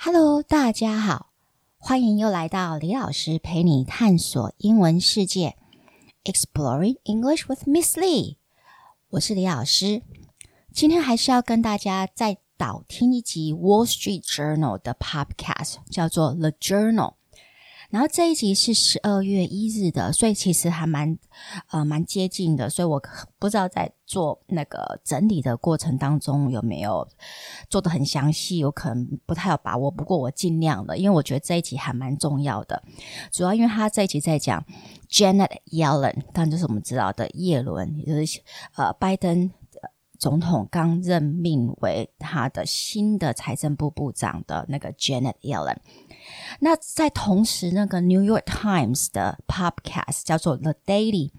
Hello，大家好，欢迎又来到李老师陪你探索英文世界，Exploring English with Miss Lee。我是李老师，今天还是要跟大家再导听一集《Wall Street Journal》的 Podcast，叫做《The Journal》。然后这一集是十二月一日的，所以其实还蛮呃蛮接近的，所以我不知道在做那个整理的过程当中有没有做的很详细，有可能不太有把握。不过我尽量了，因为我觉得这一集还蛮重要的，主要因为他这一集在讲 Janet Yellen，当然就是我们知道的叶伦，也就是呃拜登。总统刚任命为他的新的财政部部长的那个 Janet Yellen。那在同时，那个 New York Times 的 Podcast 叫做 The Daily，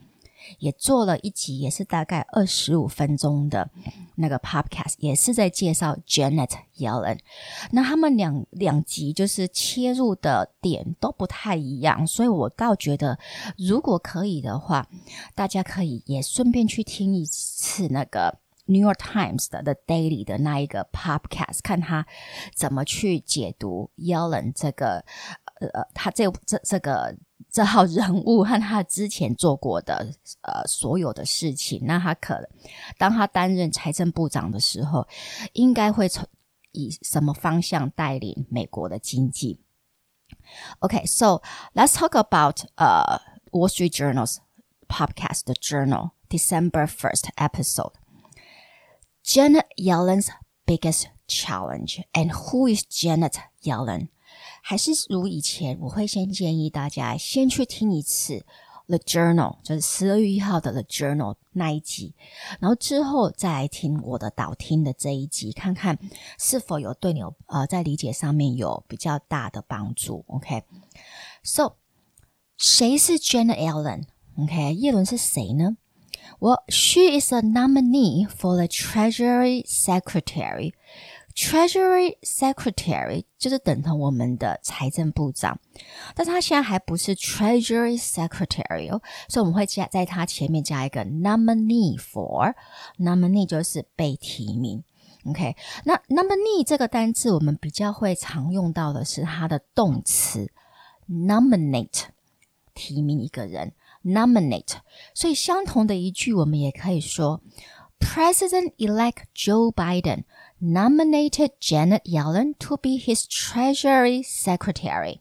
也做了一集，也是大概二十五分钟的那个 Podcast，也是在介绍 Janet Yellen。那他们两两集就是切入的点都不太一样，所以我倒觉得，如果可以的话，大家可以也顺便去听一次那个。New York Times 的 The Daily 的那一个 Podcast，看他怎么去解读 Yellen 这个呃，他这这这个这号人物和他之前做过的呃所有的事情。那他可能当他担任财政部长的时候，应该会从以什么方向带领美国的经济？Okay, let's talk about uh Wall Street Journal's podcast, the Journal, December first episode. Janet Yellen's biggest challenge. And who is Janet Yellen? 还是如以前，我会先建议大家先去听一次 The Journal，就是十二月一号的 The Journal 那一集，然后之后再来听我的导听的这一集，看看是否有对你有呃在理解上面有比较大的帮助。OK，So、okay? 谁是 Janet Yellen？OK，叶伦是谁呢 ？well, she is a nominee for the Treasury Secretary. Treasury Secretary 就是等同我们的财政部长，但是他现在还不是 Treasury Secretary 哦，所以我们会加在他前面加一个 nominee for，nominee 就是被提名。OK，那 nominee 这个单字我们比较会常用到的是它的动词 nominate，提名一个人。nominate。所以相同的一句，我们也可以说，President-elect Joe Biden nominated Janet Yellen to be his Treasury Secretary.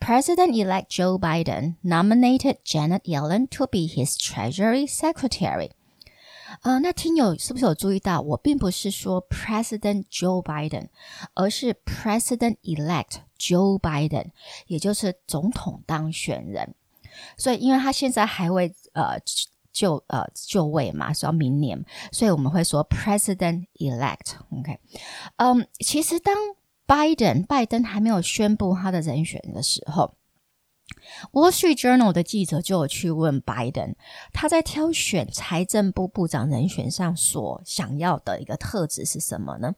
President-elect Joe Biden nominated Janet Yellen to be his Treasury Secretary. 呃，那听友是不是有注意到，我并不是说 President Joe Biden，而是 President-elect Joe Biden，也就是总统当选人。 所以，因为他现在还未呃就呃就位嘛，说明年，所以我们会说 President elect。OK，嗯，其实当拜登拜登还没有宣布他的人选的时候，《Wall Street Journal》的记者就有去问拜登，他在挑选财政部部长人选上所想要的一个特质是什么呢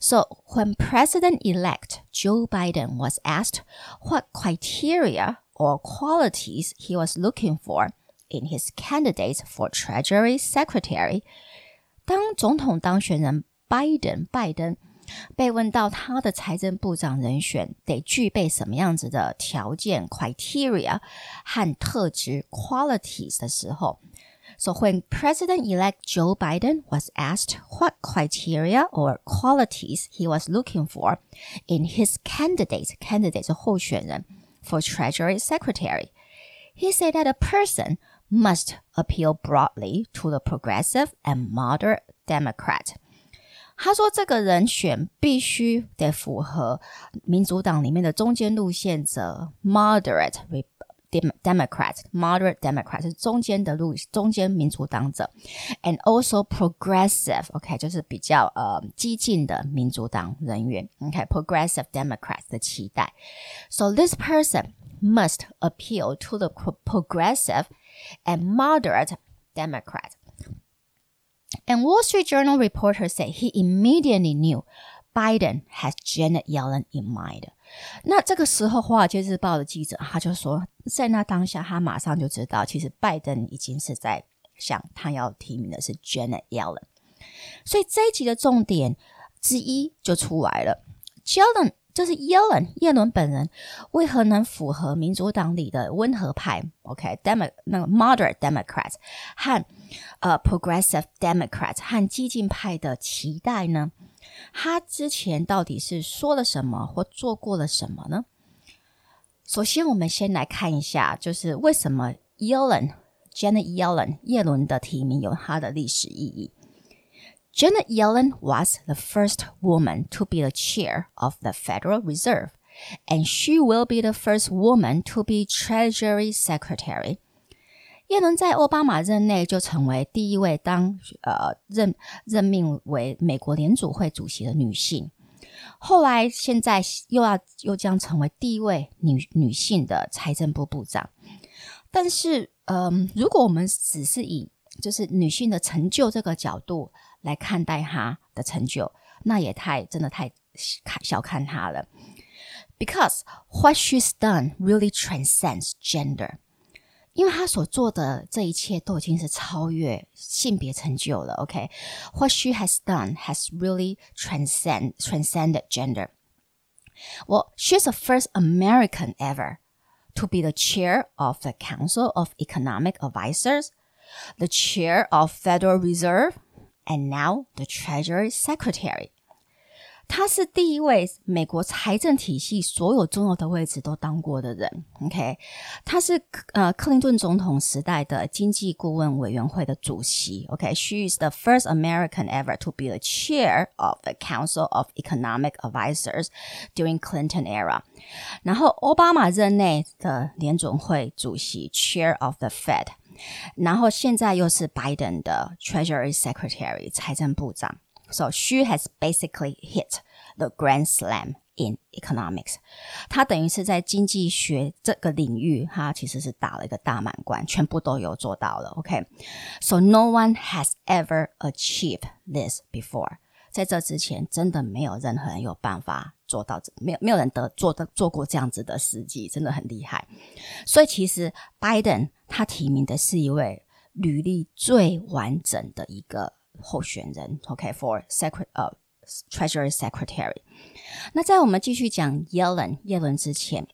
？So when President elect Joe Biden was asked what criteria or qualities he was looking for in his candidates for Treasury Secretary。当总统当选人拜登拜登被问到他的财政部长人选得具备什么样子的条件 （criteria） 和特质 （qualities） 的时候，so when President-elect Joe Biden was asked what criteria or qualities he was looking for in his candidate candidate 是候选人。 for Treasury Secretary. He said that a person must appeal broadly to the progressive and moderate Democrat. 他说，这个人选必须得符合民主党里面的中间路线者 （moderate Democrat, moderate Democrat 是中间的路，中间民主党者，and also progressive, OK，就是比较呃激进的民主党人员，OK，progressive Democrats 的期待。So this person must appeal to the progressive and moderate Democrat. And Wall Street Journal reporter said he immediately knew Biden has Janet Yellen in mind. 那这个时候，《华尔街日报》的记者他就说，在那当下，他马上就知道，其实拜登已经是在想，他要提名的是 Janet Yellen。所以这一集的重点之一就出来了。Yellen 就是 Yellen 耶伦本人为何能符合民主党里的温和派？OK，Dem 那个 Moderate Democrats 和呃 Progressive Democrats 和激进派的期待呢？他之前到底是说了什么或做过了什么呢？首先，我们先来看一下，就是为什么 Yellen Janet Yellen 耶伦的提名有它的历史意义。Janet Yellen was the first woman to be the chair of the Federal Reserve, and she will be the first woman to be Treasury Secretary. 耶伦在奥巴马任内就成为第一位当呃任任命为美国联储会主席的女性，后来现在又要又将成为第一位女女性的财政部部长。但是，嗯，如果我们只是以就是女性的成就这个角度，来看待她的成就，那也太真的太小看她了。Because what she's done really transcends gender，因为她所做的这一切都已经是超越性别成就了。OK，what she has done has really transcend transcended gender. Well, she's the first American ever to be the chair of the Council of Economic Advisors, the chair of Federal Reserve, and now the Treasury Secretary. 他是第一位美国财政体系所有重要的位置都当过的人。OK，他是呃克林顿总统时代的经济顾问委员会的主席。，OK。She is the first American ever to be the chair of the Council of Economic Advisers during Clinton era。然后奥巴马任内的联总会主席，Chair of the Fed。然后现在又是 Biden 的 Treasury Secretary 财政部长。So she has basically hit the grand slam in economics。她等于是在经济学这个领域，她其实是打了一个大满贯，全部都有做到了。OK，so、okay? no one has ever achieved this before。在这之前，真的没有任何人有办法做到，没有没有人得做的做过这样子的事迹，真的很厉害。所以其实拜登他提名的是一位履历最完整的一个 候选人，OK，for secret 呃 Treasury Secretary。那在我们继续讲 Yellen 耶伦之前，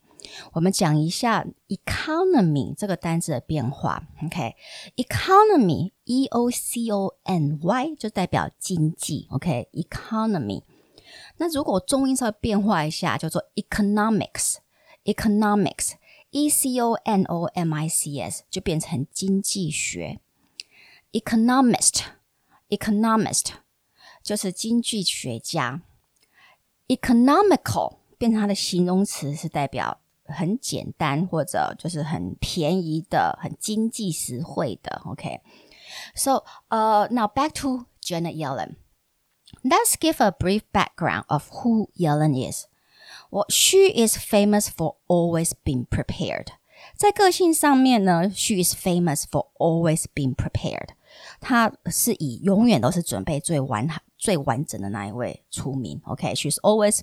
我们讲一下 economy 这个单字的变化。OK，economy，e o c o n y 就代表经济。OK，economy。那如果中音稍微变化一下，叫做 economics，economics，e c o n o m i c s 就变成经济学，economist。economist，economist 就是经济学家。economical 变成它的形容词是代表很简单或者就是很便宜的、很经济实惠的。OK，so、uh, now back to Janet Yellen. Let's give a brief background of who Yellen is. Well, she is famous for always being prepared. 在个性上面呢，she is famous for always being prepared. 她是以永远都是准备最完最完整的那一位出名。OK，she's、okay? always，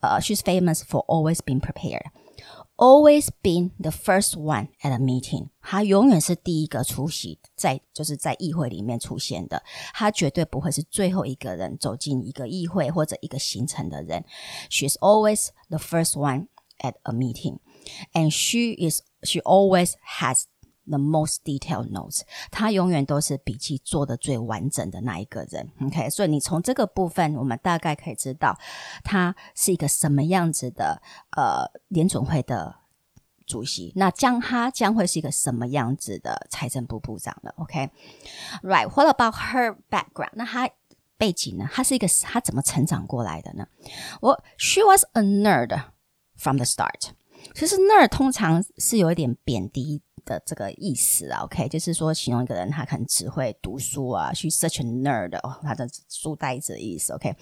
呃、uh,，she's famous for always being prepared。Always been the first one at a meeting，他永远是第一个出席在就是在议会里面出现的，他绝对不会是最后一个人走进一个议会或者一个行程的人。She's always the first one at a meeting, and she is she always has the most detailed notes，他永远都是笔记做的最完整的那一个人。OK，所以你从这个部分，我们大概可以知道他是一个什么样子的呃联总会的主席。那将他将会是一个什么样子的财政部部长的？OK，right？What about her background？那他背景呢？他是一个他怎么成长过来的呢？我 She was a nerd from the start。其实 nerd 通常是有一点贬低。的这个意思啊，OK，就是说形容一个人他可能只会读书啊，去 such a nerd 哦，他的书呆子的意思，OK。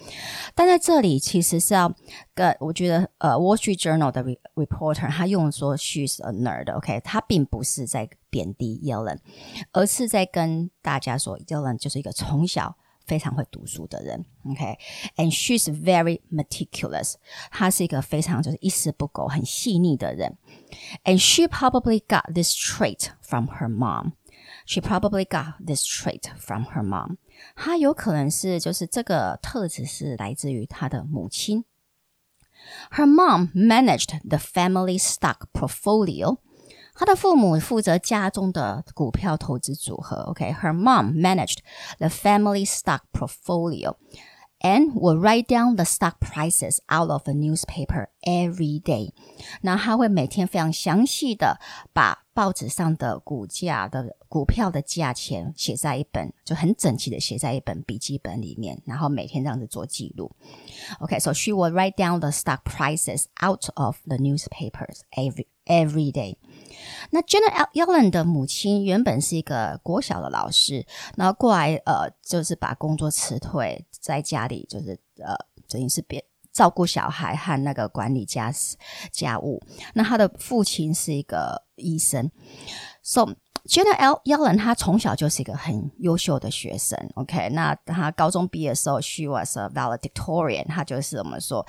但在这里其实是要跟我觉得呃《Wall Street Journal》的 reporter 他用说 she's a nerd，OK，他并不是在贬低 Yellen，而是在跟大家说 Yellen 就是一个从小。非常会读书的人，OK，and she's very meticulous，她是一个非常就是一丝不苟、很细腻的人，and she probably got this trait from her mom。She probably got this trait from her mom。她有可能是就是这个特质是来自于她的母亲。 Her mom managed the family stock portfolio. 她的父母负责家中的股票投资组合。OK，her、okay? mom managed the family stock portfolio and will write down the stock prices out of a newspaper every day。那他会每天非常详细的把报纸上的股价的股票的价钱写在一本，就很整齐的写在一本笔记本里面，然后每天这样子做记录。OK，so、okay, she will write down the stock prices out of the newspapers every every day。 那 Jenna Yellen 的母亲原本是一个国小的老师，然后过来呃，就是把工作辞退，在家里就是呃，等于是别照顾小孩和那个管理家家务。那他的父亲是一个医生，so。觉得 L Yellen was a valedictorian，他就是我们说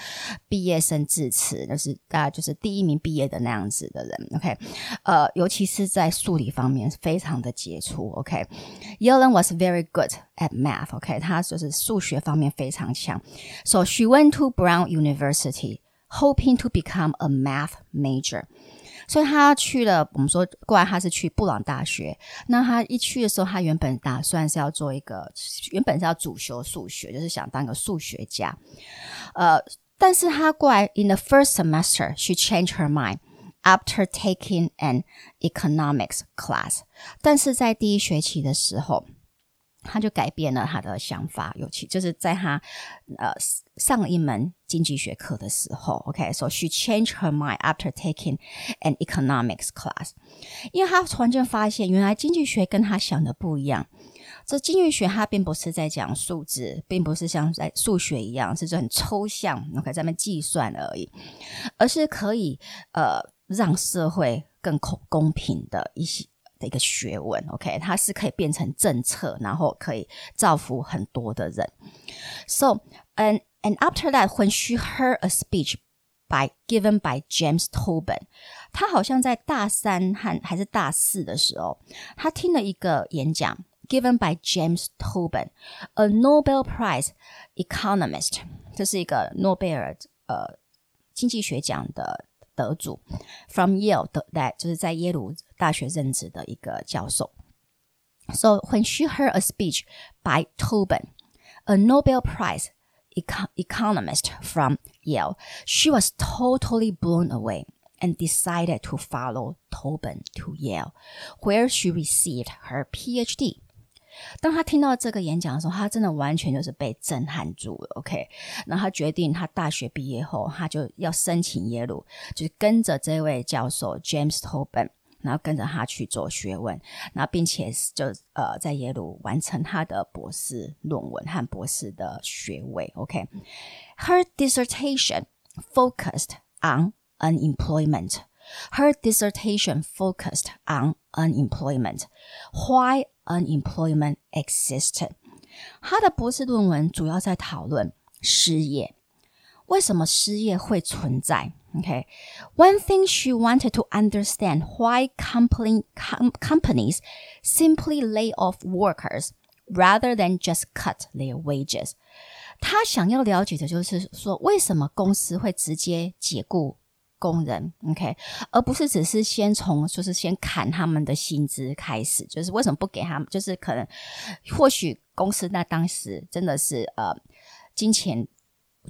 毕业生致辞，就是大家就是第一名毕业的那样子的人，OK，呃，尤其是在数理方面非常的杰出，OK，Yellen、okay? was very good at math，OK，、okay? 他就是数学方面非常强，so she went to Brown University hoping to become a math major。所以他去了，我们说过来他是去布朗大学。那他一去的时候，他原本打算是要做一个，原本是要主修数学，就是想当个数学家。呃，但是他过来，in the first semester she changed her mind after taking an economics class。但是在第一学期的时候。他就改变了他的想法，尤其就是在他呃上了一门经济学课的时候，OK，so she changed her mind after taking an economics class，因为他突然间发现，原来经济学跟他想的不一样。这经济学它并不是在讲数字，并不是像在数学一样是很抽象，OK，在那计算而已，而是可以呃让社会更公公平的一些。的一个学问，OK，它是可以变成政策，然后可以造福很多的人。So, and and after that, when she heard a speech by given by James Tobin，他好像在大三和还是大四的时候，他听了一个演讲，given by James Tobin，a Nobel Prize economist，这是一个诺贝尔呃经济学奖的。得主，from Yale 的来就是在耶鲁 大学任职的一个教授。So when she heard a speech by Tobin, a Nobel Prize econ economist from Yale, she was totally blown away and decided to follow Tobin to Yale, where she received her PhD. 当他听到这个演讲的时候，他真的完全就是被震撼住了。OK，然后他决定，他大学毕业后，他就要申请耶鲁，就是跟着这位教授 James Tobin， 然后跟着他去做学问，然后并且就呃在耶鲁完成他的博士论文和博士的学位。OK，her dissertation focused on unemployment. Her dissertation focused on unemployment. Why unemployment existed. 他的博士论文主要在讨论失业，为什么失业会存在？Okay, one thing she wanted to understand why company com companies simply lay off workers rather than just cut their wages. 他想要了解的就是说，为什么公司会直接解雇工人，OK，而不是只是先从就是先砍他们的薪资开始，就是为什么不给他们？就是可能或许公司那当时真的是呃金钱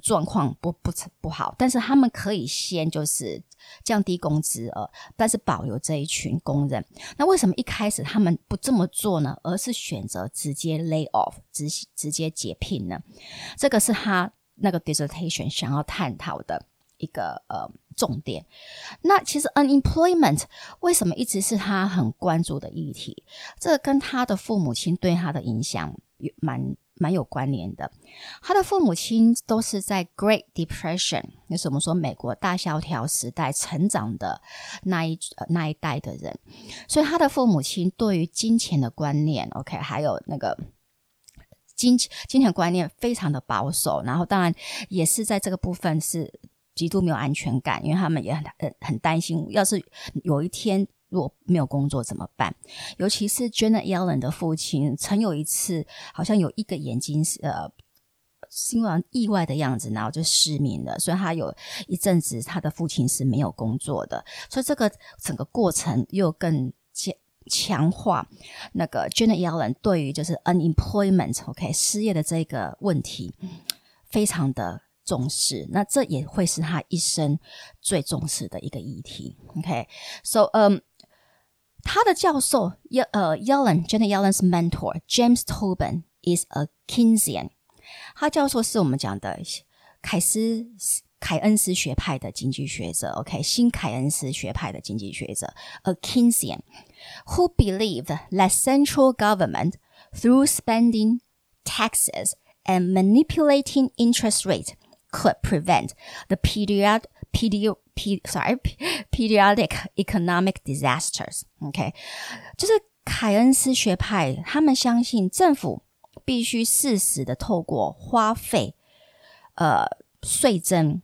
状况不不不好，但是他们可以先就是降低工资呃，但是保留这一群工人。那为什么一开始他们不这么做呢？而是选择直接 lay off，直直接解聘呢？这个是他那个 dissertation 想要探讨的一个呃。重点。那其实 unemployment 为什么一直是他很关注的议题？这跟他的父母亲对他的影响有蛮蛮有关联的。他的父母亲都是在 Great Depression，就是我们说美国大萧条时代成长的那一那一代的人，所以他的父母亲对于金钱的观念，OK，还有那个。金金钱观念非常的保守，然后当然也是在这个部分是。极度没有安全感，因为他们也很很很担心，要是有一天如果没有工作怎么办？尤其是 Janet Yellen 的父亲，曾有一次好像有一个眼睛是呃新闻意外的样子，然后就失明了。所以他有一阵子他的父亲是没有工作的，所以这个整个过程又更强强化那个 Janet Yellen 对于就是 unemployment OK 失业的这个问题非常的重视。那这也会是他一生最重视的一个议题。OK，so 嗯。他的教授，呃，Yellen Janet Yellen's mentor James Tobin is a Keynesian。他教授是我们讲的凯斯凯恩斯学派的经济学者，OK，新凯恩斯学派的经济学者，a Keynesian who believed that central government through spending taxes and manipulating interest rate could prevent the period period sorry periodic economic disasters。OK，就是凯恩斯学派，他们相信政府必须适时的透过花费、呃税征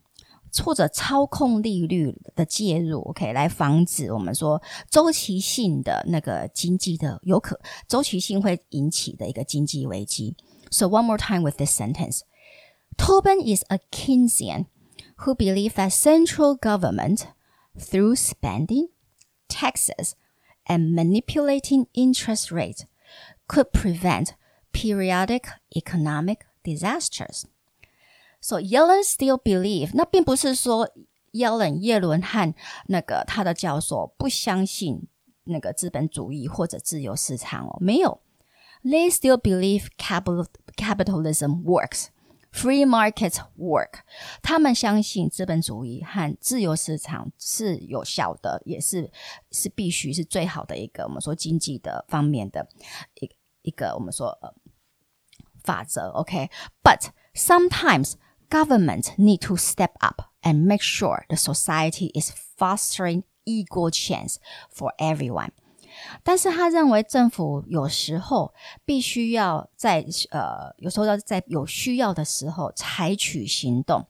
或者操控利率的介入，OK，来防止我们说周期性的那个经济的有可周期性会引起的一个经济危机。So one more time with this sentence. Tobin is a Keynesian who believe that central government, through spending, taxes, and manipulating interest rates, could prevent periodic economic disasters. So Yellen still believe，那并不是说 Yellen 耶伦和那个他的教授不相信那个资本主义或者自由市场哦，没有，they still believe capital capitalism works。 Free market work，他们相信资本主义和自由市场是有效的，也是是必须是最好的一个我们说经济的方面的一一个我们说呃法则。OK，but sometimes government need to step up and make sure the society is fostering equal chance for everyone. 但是他认为政府有时候必须要在呃，有时候要在有需要的时候采取行动，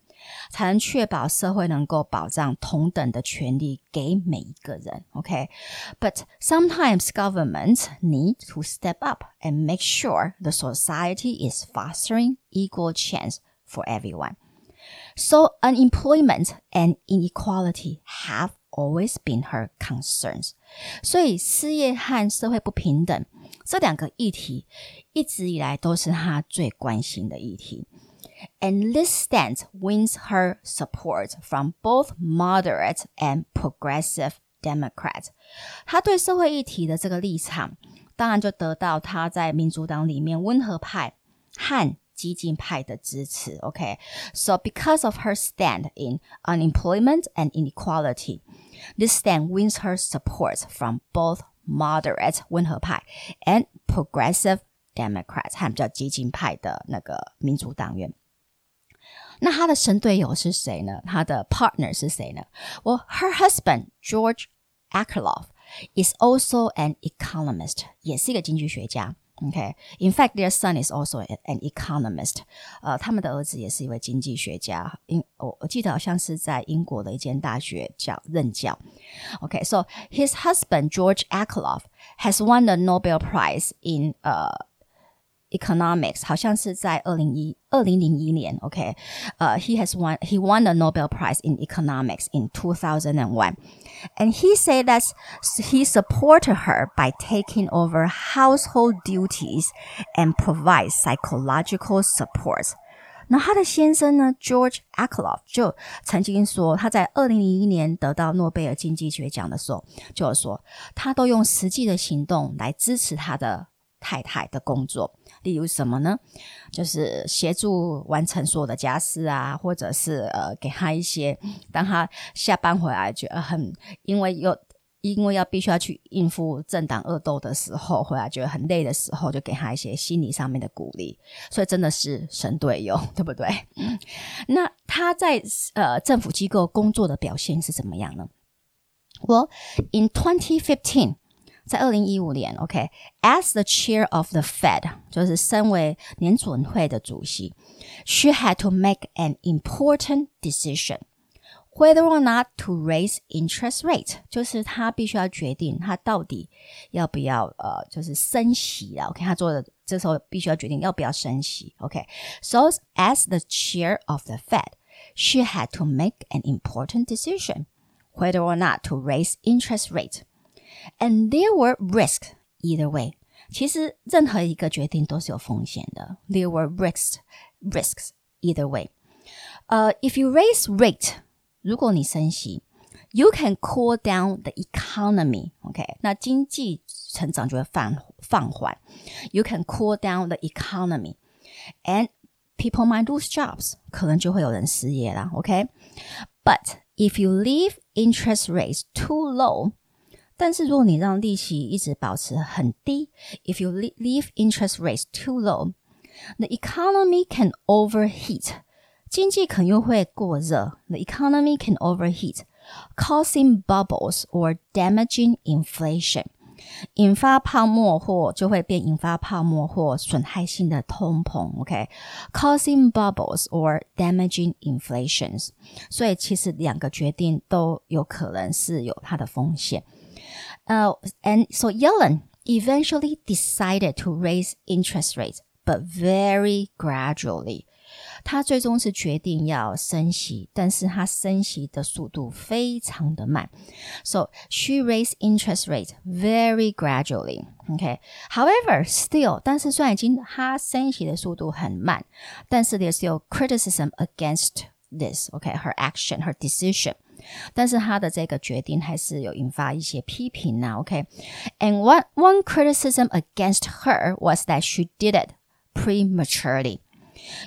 才能确保社会能够保障同等的权利给每一个人。OK，but sometimes governments need to step up and make sure the society is fostering equal chance for everyone. So unemployment and inequality have always been her concerns。所以失业和社会不平等这两个议题一直以来都是她最关心的议题。And this stance wins her support from both moderate and progressive Democrats。她对社会议题的这个立场，当然就得到她在民主党里面温和派和 激进派的支持。OK，so、okay? because of her stand in unemployment and inequality。this stand wins her support from both moderate 温和派 and progressive Democrats 和比较激进派的那个民主党员。那她的神队友是谁呢？她的 partner 是谁呢？Well, her husband George Akerlof is also an economist，也是一个经济学家。 Okay. In fact, their son is also an economist. 呃，他们的儿子也是一位经济学家。英，我我记得好像是在英国的一间大学教任教。Okay, so his husband George Akerlof has won the Nobel Prize in 呃 economics，好像是在二零一二零零一年，OK，呃、uh,，he has won he won the Nobel Prize in economics in 2001, and he said that he supported her by taking over household duties and provide psychological support. 那他的先生呢，George Akerlof 就曾经说，他在二零零一年得到诺贝尔经济学奖的时候，就是说他都用实际的行动来支持他的太太的工作。 例如什么呢？就是协助完成所有的家事啊，或者是呃，给他一些，当他下班回来觉得很，因为又因为要必须要去应付政党恶斗的时候，回来觉得很累的时候，就给他一些心理上面的鼓励。所以真的是神队友，对不对？那他在呃政府机构工作的表现是怎么样呢？Well, in 2015. 在二零一五年，OK，as、okay, the chair of the Fed，就是身为联准会的主席，she had to make an important decision whether or not to raise interest rate，就是他必须要决定他到底要不要呃，就是升息了。OK，他做的这时候必须要决定要不要升息。OK，so as the chair of the Fed, she had to make an important decision whether or not to raise interest rate, and there were risks either way. 其实任何一个决定都是有风险的。There were risks, risks either way. 呃、uh,，if you raise rate，如果你升息，you can cool down the economy。OK，那经济成长就会放放缓。You can cool down the economy, and people might lose jobs，可能就会有人失业啦。OK，but if you leave interest rates too low， 但是如果你让利息一直保持很低，if you leave interest rates too low，the economy can overheat。经济可能又会过热，the economy can overheat, causing bubbles or damaging inflation，引发泡沫或就会变引发泡沫或损害性的通膨。OK，causing bubbles or damaging inflations，所以其实两个决定都有可能是有它的风险。 呃、uh,，and so Yellen eventually decided to raise interest rates, but very gradually. 他最终是决定要升息，但是他升息的速度非常的慢。So she raised interest rate very gradually. Okay. However, still，但是虽然已经他升息的速度很慢，但是 there's still criticism against this. Okay, her action, her decision. 但是他的这个决定还是有引发一些批评呐、啊。OK，and、okay? one one criticism against her was that she did it prematurely.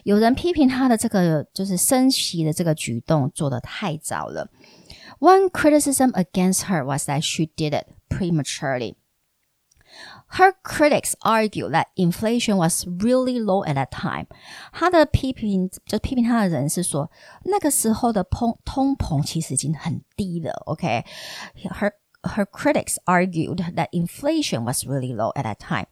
有人批评他的这个就是升息的这个举动做得太早了。One criticism against her was that she did it prematurely. Her critics argue that inflation was really low at that time. 他的批评就批评他的人是说，那个时候的通通膨其实已经很低了。OK，her her critics argued that inflation was really low at that time.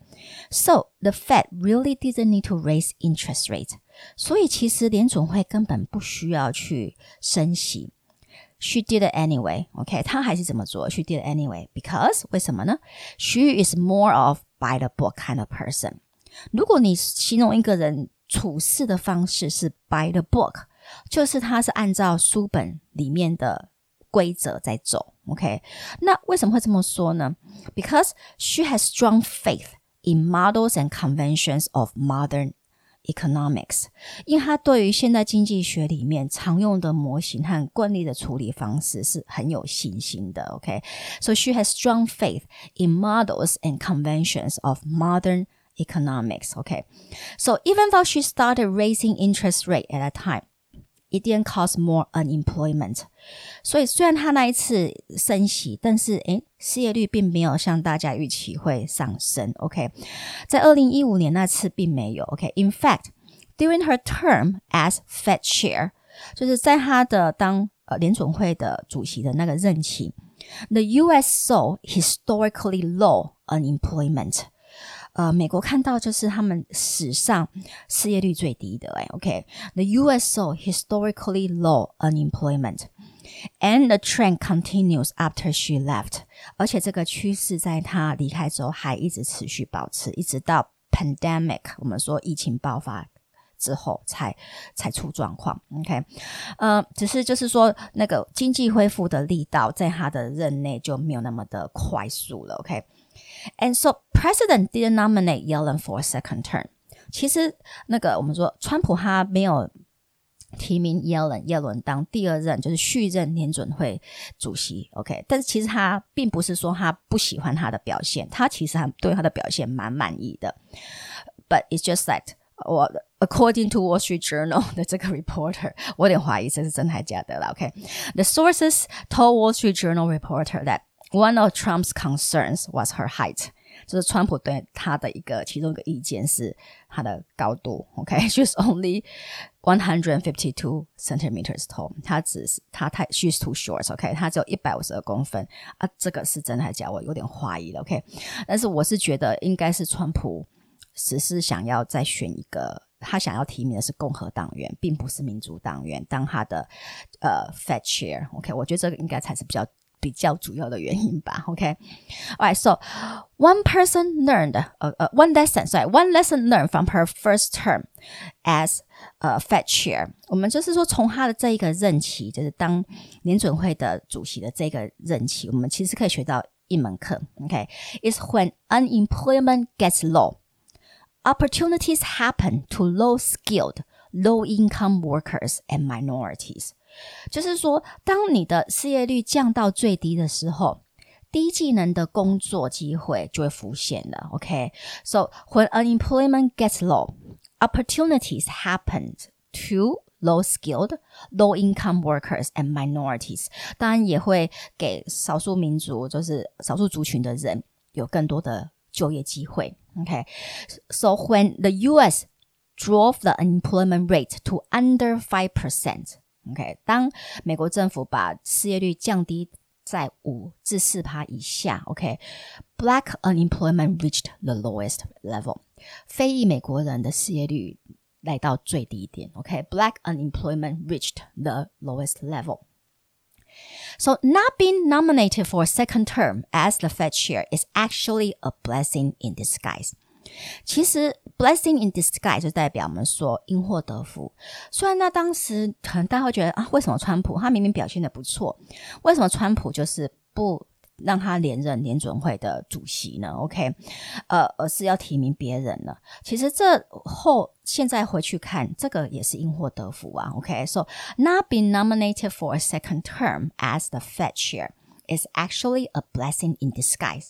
So the Fed really didn't need to raise interest rate. 所以其实联总会根本不需要去升息。 She did it anyway. OK，她还是怎么做？She did it anyway because 为什么呢？She is more of by the book kind of person. 如果你形容一个人处事的方式是 by the book，就是他是按照书本里面的规则在走。OK，那为什么会这么说呢？Because she has strong faith in models and conventions of modern economics，因为他对于现代经济学里面常用的模型和惯例的处理方式是很有信心的。OK，so、okay? she has strong faith in models and conventions of modern economics. Okay, so even though she started raising interest rate at that time it didn't cause more unemployment。所以虽然他那一次升息，但是诶，失业率并没有像大家预期会上升。OK，在二零一五年那次并没有。OK，in、okay? fact，during her term as Fed chair，就是在他的当呃联准会的主席的那个任期，the U.S. saw historically low unemployment。 呃，美国看到就是他们史上失业率最低的哎，OK，the U.S. saw historically low unemployment。And the trend continues after she left，而且这个趋势在她离开之后还一直持续保持，一直到 pandemic，我们说疫情爆发之后才才出状况。OK，呃，只是就是说那个经济恢复的力道在他的任内就没有那么的快速了。OK。And so President didn't nominate Yellen for a second term。其实那个我们说，川普他没有提名耶伦耶伦当第二任，就是续任联准会主席。OK，但是其实他并不是说他不喜欢他的表现，他其实还对他的表现蛮满意的。But it's just that 我 according to Wall Street Journal 的这个 reporter，我有点怀疑这是真还假的了。OK，the sources told Wall Street Journal reporter that one of Trump's concerns was her height，就是川普对他的一个其中一个意见是他的高度。OK，she's、okay? only one hundred fifty two centimeters tall，她只是她太 she's too short。OK，她只有一百五十二公分啊，这个是真的还是假？我有点怀疑了。OK，但是我是觉得应该是川普只是想要再选一个他想要提名的是共和党员，并不是民主党员当他的呃 Fed Chair。OK，我觉得这个应该才是比较比较主要的原因吧。OK，Alright, so one person learned, uh, uh, one lesson, sorry, one lesson learned from her first term as 呃 Fed Chair。我们就是说，从他的这一个任期，就是当联准会的主席的这个任期，我们其实可以学到一门课。OK，is when unemployment gets low, opportunities happen to low-skilled, low-income workers and minorities。就是说，当你的失业率降到最低的时候，低技能的工作机会就会浮现了。OK，so、okay? when unemployment gets low, opportunities happen to low skilled, low income workers and minorities。当然也会给少数民族，就是少数族群的人有更多的就业机会。OK，so、okay? when the U.S. drove the unemployment rate to under five percent。OK，当美国政府把失业率降低在五至四趴以下，OK，Black unemployment reached the lowest level，非裔美国人的失业率来到最低点，OK，Black unemployment reached the lowest level。So not being nominated for a second term as the Fed chair is actually a blessing in disguise. 其实 blessing in disguise 就代表我们说因祸得福。虽然那当时可能大家会觉得啊，为什么川普他明明表现的不错，为什么川普就是不让他连任联准会的主席呢？OK，呃，而是要提名别人呢？其实这后现在回去看，这个也是因祸得福啊。OK，so not being nominated for a second term as the Fed chair is actually a blessing in disguise.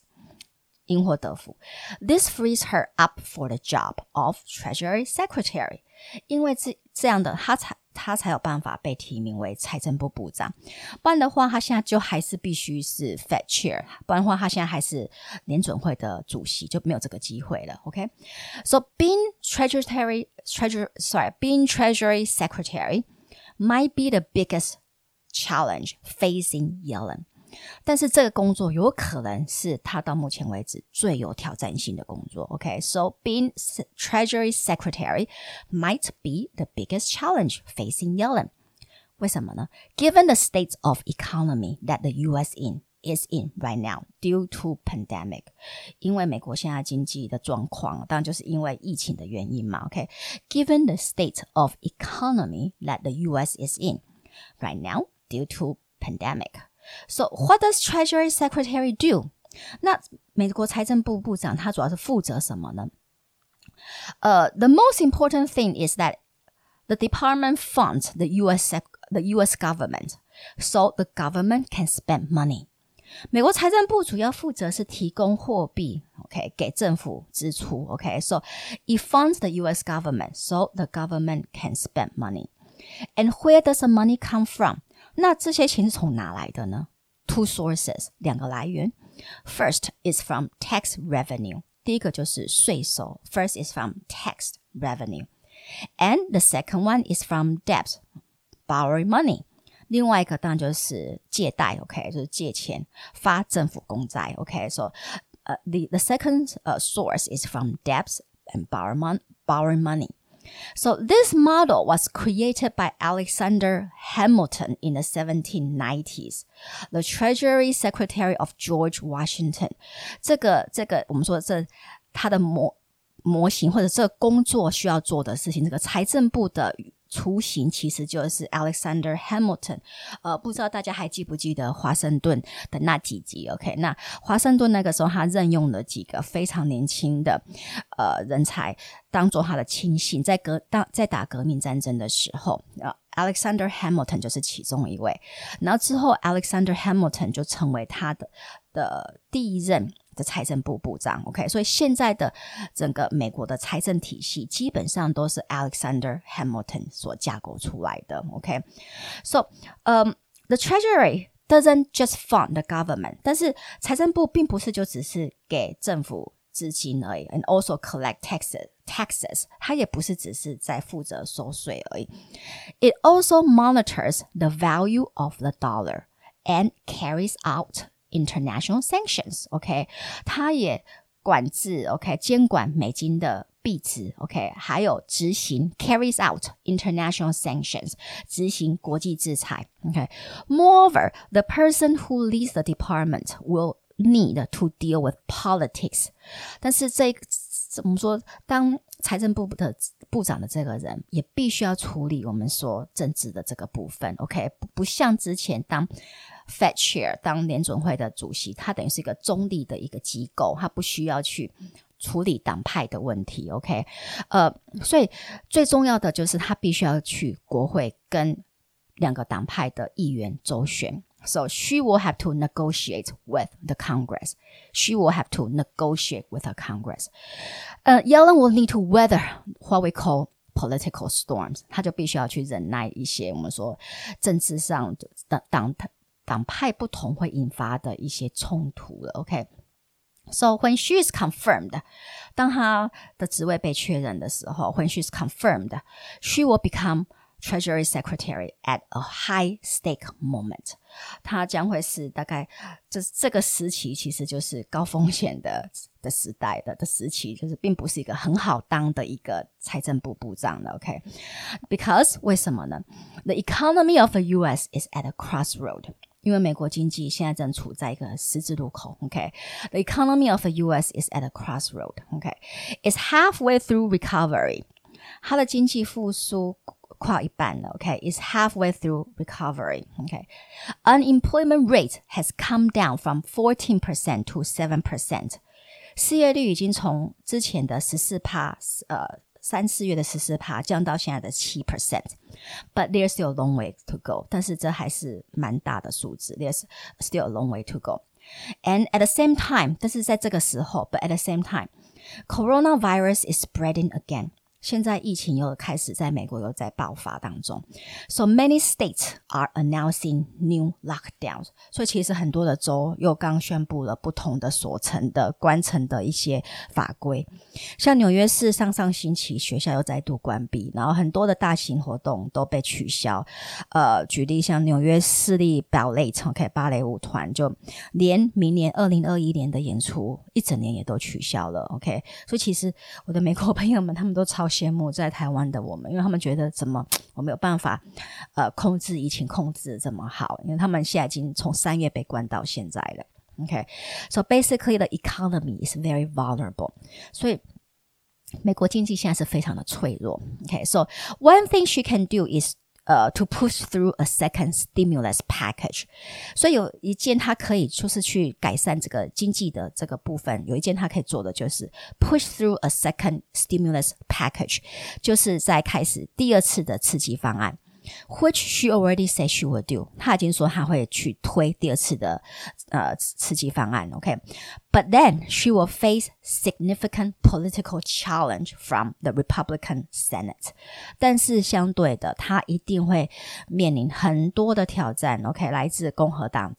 因祸得福。This frees her up for the job of Treasury Secretary，因为这这样的，她才她才有办法被提名为财政部部长。不然的话，她现在就还是必须是 Fed Chair，不然的话，她现在还是联准会的主席，就没有这个机会了。OK，so、okay? being Treasury Treasury sorry being Treasury Secretary might be the biggest challenge facing Yellen。 但是这个工作有可能是他到目前为止最有挑战性的工作。OK，so、okay? being Treasury Secretary might be the biggest challenge facing Yellen. 为什么呢？Given the state of economy that the U.S. in is in right now due to pandemic，因为美国现在经济的状况，当然就是因为疫情的原因嘛。OK，given、okay? the state of economy that the U.S. is in right now due to pandemic。 so what does Treasury Secretary do？那美国财政部部长他主要是负责什么呢？呃、uh,，the most important thing is that the department funds the U.S. the U.S. government, so the government can spend money. 美国财政部主要负责是提供货币，OK，给政府支出，OK，so it funds the U.S. government, so the government can spend money. And where does the money come from? 那这些钱是从哪来的呢？Two sources，两个来源。First is from tax revenue，第一个就是税收。First is from tax revenue，and the second one is from debt，borrowing money。另外一个当然就是借贷，OK，就是借钱发政府公债，OK，so 呃、uh, the the second uh, source is from debts and borrow mon borrowing money。 so this model was created by Alexander Hamilton in the 1790s, the Treasury Secretary of George Washington. 这个这个我们说这它的模模型或者这个工作需要做的事情，这个财政部的 雏形其实就是 Alexander Hamilton，呃，不知道大家还记不记得华盛顿的那几集？OK，那华盛顿那个时候他任用了几个非常年轻的呃人才当做他的亲信，在革当在打革命战争的时候，呃，Alexander Hamilton 就是其中一位。然后之后 Alexander Hamilton 就成为他的的第一任。的财政部部长，OK，所以现在的整个美国的财政体系基本上都是 Alexander Hamilton 所架构出来的，OK，so，嗯、um,，the Treasury doesn't just fund the government，但是财政部并不是就只是给政府资金而已，and also collect taxes taxes，它也不是只是在负责收税而已，it also monitors the value of the dollar and carries out international sanctions，OK，、okay? 它也管制，OK，监管美金的 币值，OK，还有执行 carries out international sanctions，执行国际制裁，OK。Moreover, the person who leads the department will need to deal with politics。但是这怎么说？当财政部的部长的这个人也必须要处理我们说政治的这个部分，OK？不不像之前当 Fed Chair 当联准会的主席，他等于是一个中立的一个机构，他不需要去。处理党派的问题，OK，呃，所以最重要的就是他必须要去国会跟两个党派的议员周旋。So she will have to negotiate with the Congress. She will have to negotiate with the Congress. 呃，Yellen will need to weather what we call political storms. 他就必须要去忍耐一些我们说政治上党党 党派不同会引发的一些冲突了。OK。So when she is confirmed，当她的职位被确认的时候，when she is confirmed, she will become Treasury Secretary at a high stake moment。她将会是大概这这个时期，其实就是高风险的的时代的的时期，就是并不是一个很好当的一个财政部部长的。OK，because、okay? 为什么呢？The economy of the U.S. is at a crossroad。 因为美国经济现在正处在一个十字路口。OK，the economy of the U.S. is at a crossroad. OK，it's halfway through recovery. 它的经济复苏快一半了。OK，it's halfway through recovery. OK，unemployment rate has come down from fourteen percent to seven percent. 失业率已经从之前的十四帕，呃。 三四月的十四帕降到现在的七 percent，but there's still a long way to go。但是这还是蛮大的数字，there's still a long way to go。And at the same time，但是在这个时候，but at the same time，coronavirus is spreading again。 现在疫情又开始在美国又在爆发当中，so many states are announcing new lockdowns。所以其实很多的州又刚宣布了不同的锁城的关城的一些法规。像纽约市上上星期学校又再度关闭，然后很多的大型活动都被取消。呃，举例像纽约市立 ballet，OK，芭蕾舞团就连明年二零二一年的演出一整年也都取消了。OK，所以其实我的美国朋友们他们都超。羡慕在台湾的我们，因为他们觉得怎么我没有办法呃控制疫情控制这么好，因为他们现在已经从三月被关到现在了。OK，so basically the economy is very vulnerable，所以美国经济现在是非常的脆弱。OK，so one thing she can do is 呃、，to push through a second stimulus package，所以有一件它可以就是去改善这个经济的这个部分，有一件它可以做的就是 push through a second stimulus package，就是在开始第二次的刺激方案。which she already said she will do，她已经说她会去推第二次的呃刺激方案，OK，but、okay? then she will face significant political challenge from the Republican Senate，但是相对的，她一定会面临很多的挑战，OK，来自共和党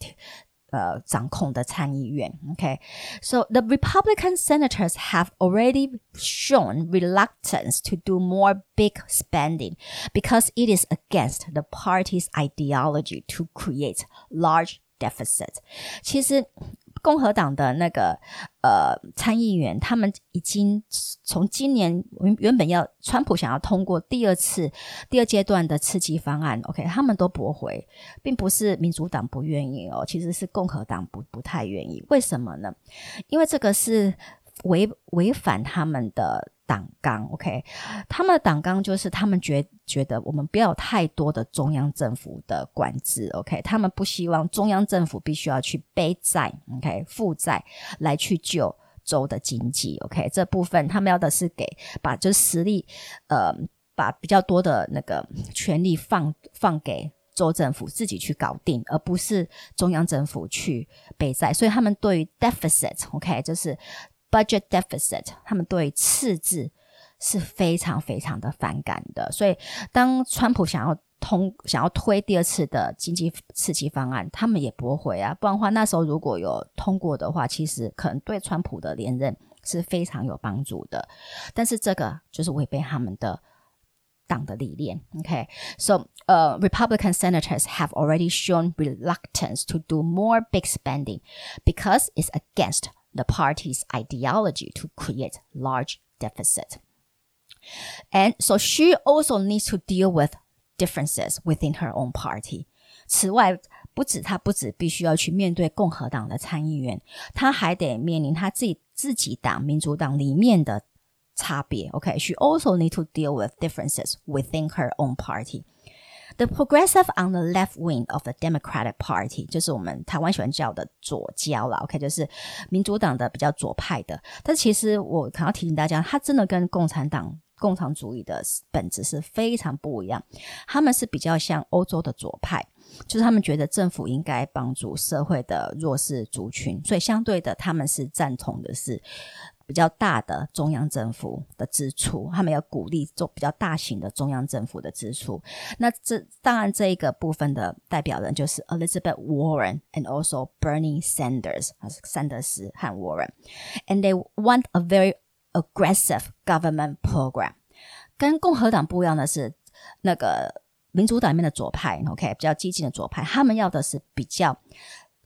呃掌控的参议院。Okay, so the Republican senators have already shown reluctance to do more big spending because it is against the party's ideology to create large deficits. 其实 共和党的那个呃参议员，他们已经从今年原本要川普想要通过第二次第二阶段的刺激方案，OK，他们都驳回，并不是民主党不愿意哦，其实是共和党不不太愿意。为什么呢？因为这个是违违反他们的。党纲，OK，他们的党纲就是他们觉觉得我们不要太多的中央政府的管制，OK，他们不希望中央政府必须要去背债，OK，负债来去救州的经济，OK，这部分他们要的是给把就是实力，呃，把比较多的那个权力放放给州政府自己去搞定，而不是中央政府去背债，所以他们对于 deficit，OK，就是。budget deficit，他们对赤字是非常非常的反感的。所以，当川普想要通想要推第二次的经济刺激方案，他们也驳回啊。不然的话，那时候如果有通过的话，其实可能对川普的连任是非常有帮助的。但是这个就是违背他们的党的理念。OK，so、uh, Republican senators have already shown reluctance to do more big spending because it's against the party's ideology to create large deficit. And so she also needs to deal with differences within her own party. 此外，不止他不止必须要去面对共和党的参议员，他还得面临他自己自己党民主党里面的差别。OK，she、okay? also need to deal with differences within her own party. The progressive on the left wing of the Democratic Party，就是我们台湾喜欢叫的左交啦。OK，就是民主党的比较左派的。但其实我可能要提醒大家，它真的跟共产党。共产主义的本质是非常不一样，他们是比较像欧洲的左派，就是他们觉得政府应该帮助社会的弱势族群，所以相对的他们是赞同的是比较大的中央政府的支出，他们要鼓励做比较大型的中央政府的支出。那这当然这一个部分的代表人就是 Elizabeth Warren and also Bernie Sanders，桑德斯和 Warren，and they want a very aggressive government program。跟共和党不一样的是，那个民主党里面的左派，OK，比较激进的左派，他们要的是比较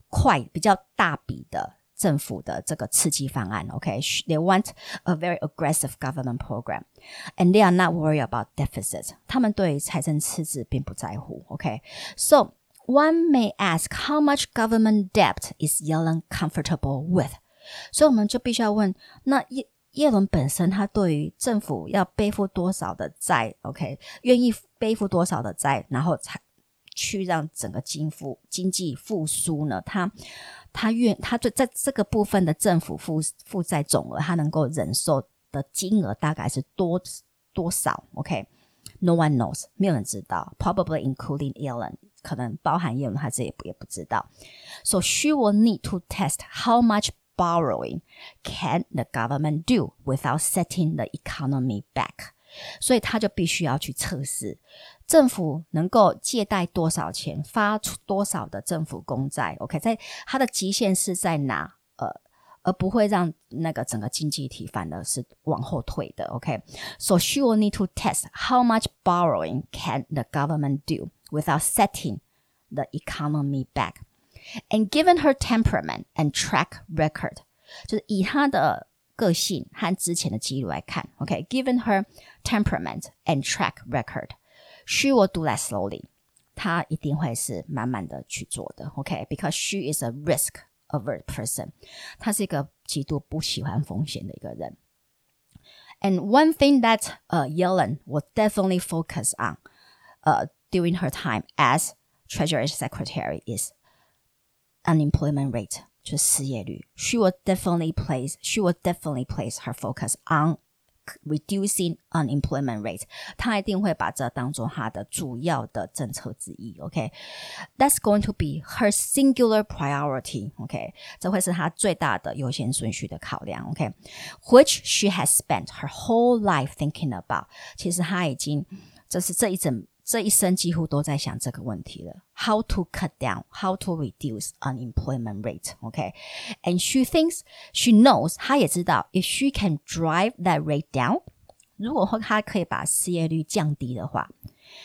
快、比较大笔的政府的这个刺激方案，OK，they want a very aggressive government program，and they are not worried about deficit。他们对财政赤字并不在乎，OK，so one may ask how much government debt is Yellen comfortable with？所以我们就必须要问，那一耶伦本身，他对于政府要背负多少的债，OK，愿意背负多少的债，然后才 去让整个经复经济复苏呢？它它愿它对在这个部分的政府负负债总额，它能够忍受的金额大概是多多少？OK，No、okay? one knows，没有人知道，probably including Yellen，可能包含耶伦他自己也也不知道。So she will need to test how much borrowing can the government do without setting the economy back. 所以他就必须要去测试政府能够借贷多少钱，发出多少的政府公债。OK，在它的极限是在哪？呃，而不会让那个整个经济体反而是往后退的。OK，so、okay? she will need to test how much borrowing can the government do without setting the economy back。and given her temperament and track record，就是以她的 个性和之前的记录来看，OK，given、okay? her temperament and track record，she will do that slowly。她一定会是慢慢的去做的，OK，because、okay? she is a risk averse person，她是一个极度不喜欢风险的一个人。And one thing that uh, Yellen will definitely focus on uh, during her time as Treasury Secretary is unemployment rate 就是失业率，she will definitely place she will definitely place her focus on reducing unemployment rate，她一定会把这当做她的主要的政策之一。OK，that's、okay? going to be her singular priority。OK，这会是她最大的优先顺序的考量。OK，which、okay? she has spent her whole life thinking about。其实她已经，这是这一整 这一生几乎都在想这个问题了：How to cut down, how to reduce unemployment rate. Okay, and she thinks she knows，她也知道，if she can drive that rate down，如果她可以把失业率降低的话，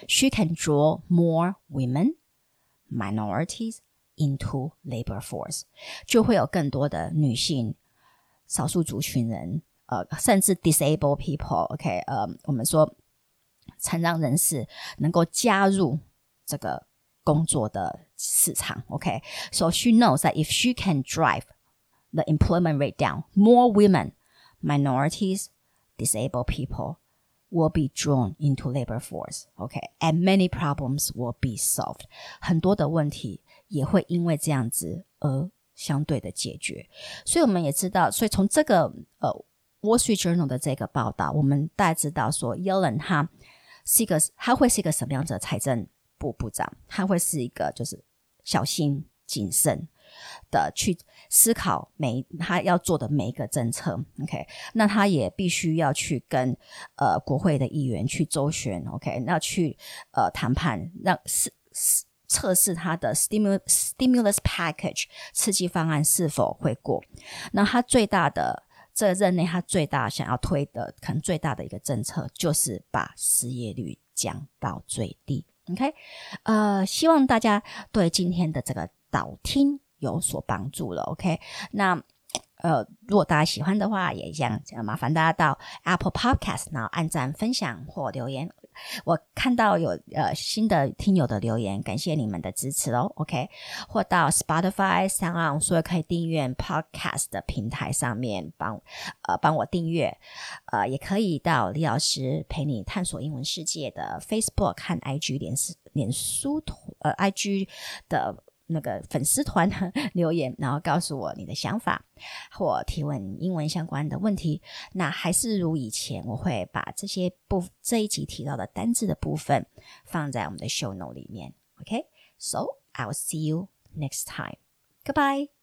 she can draw more women, minorities into labor force，就会有更多的女性、少数族群人，呃，甚至 disabled people。OK，呃，我们说。 残障人士能够加入这个工作的市场。OK，so、okay? she knows that if she can drive the employment rate down, more women, minorities, disabled people will be drawn into labor force. Okay, and many problems will be solved. 很多的问题也会因为这样子而相对的解决。所以我们也知道，所以从这个呃《Wall Street Journal》的这个报道，我们大家知道说，Yellen 他。 是一个，他会是一个什么样子的财政部部长？他会是一个就是小心谨慎的去思考每他要做的每一个政策。OK，那他也必须要去跟呃国会的议员去周旋。OK，那去呃谈判，让是测试他的 stimulus stimulus package 刺激方案是否会过。那他最大的。这任内他最大想要推的，可能最大的一个政策就是把失业率降到最低。OK，呃，希望大家对今天的这个导听有所帮助了。OK，那呃，如果大家喜欢的话，也一样，麻烦大家到 Apple Podcast，然后按赞、分享或留言。我看到有呃新的听友的留言，感谢你们的支持哦。OK，或到 Spotify、s o n 所有可以订阅 Podcast 的平台上面帮呃帮我订阅。呃，也可以到李老师陪你探索英文世界的 Facebook 看 IG 脸脸书呃 IG 的。那个粉丝团留言，然后告诉我你的想法或提问英文相关的问题。那还是如以前，我会把这些部这一集提到的单字的部分放在我们的 show note 里面。OK，so I'll see you next time. Goodbye.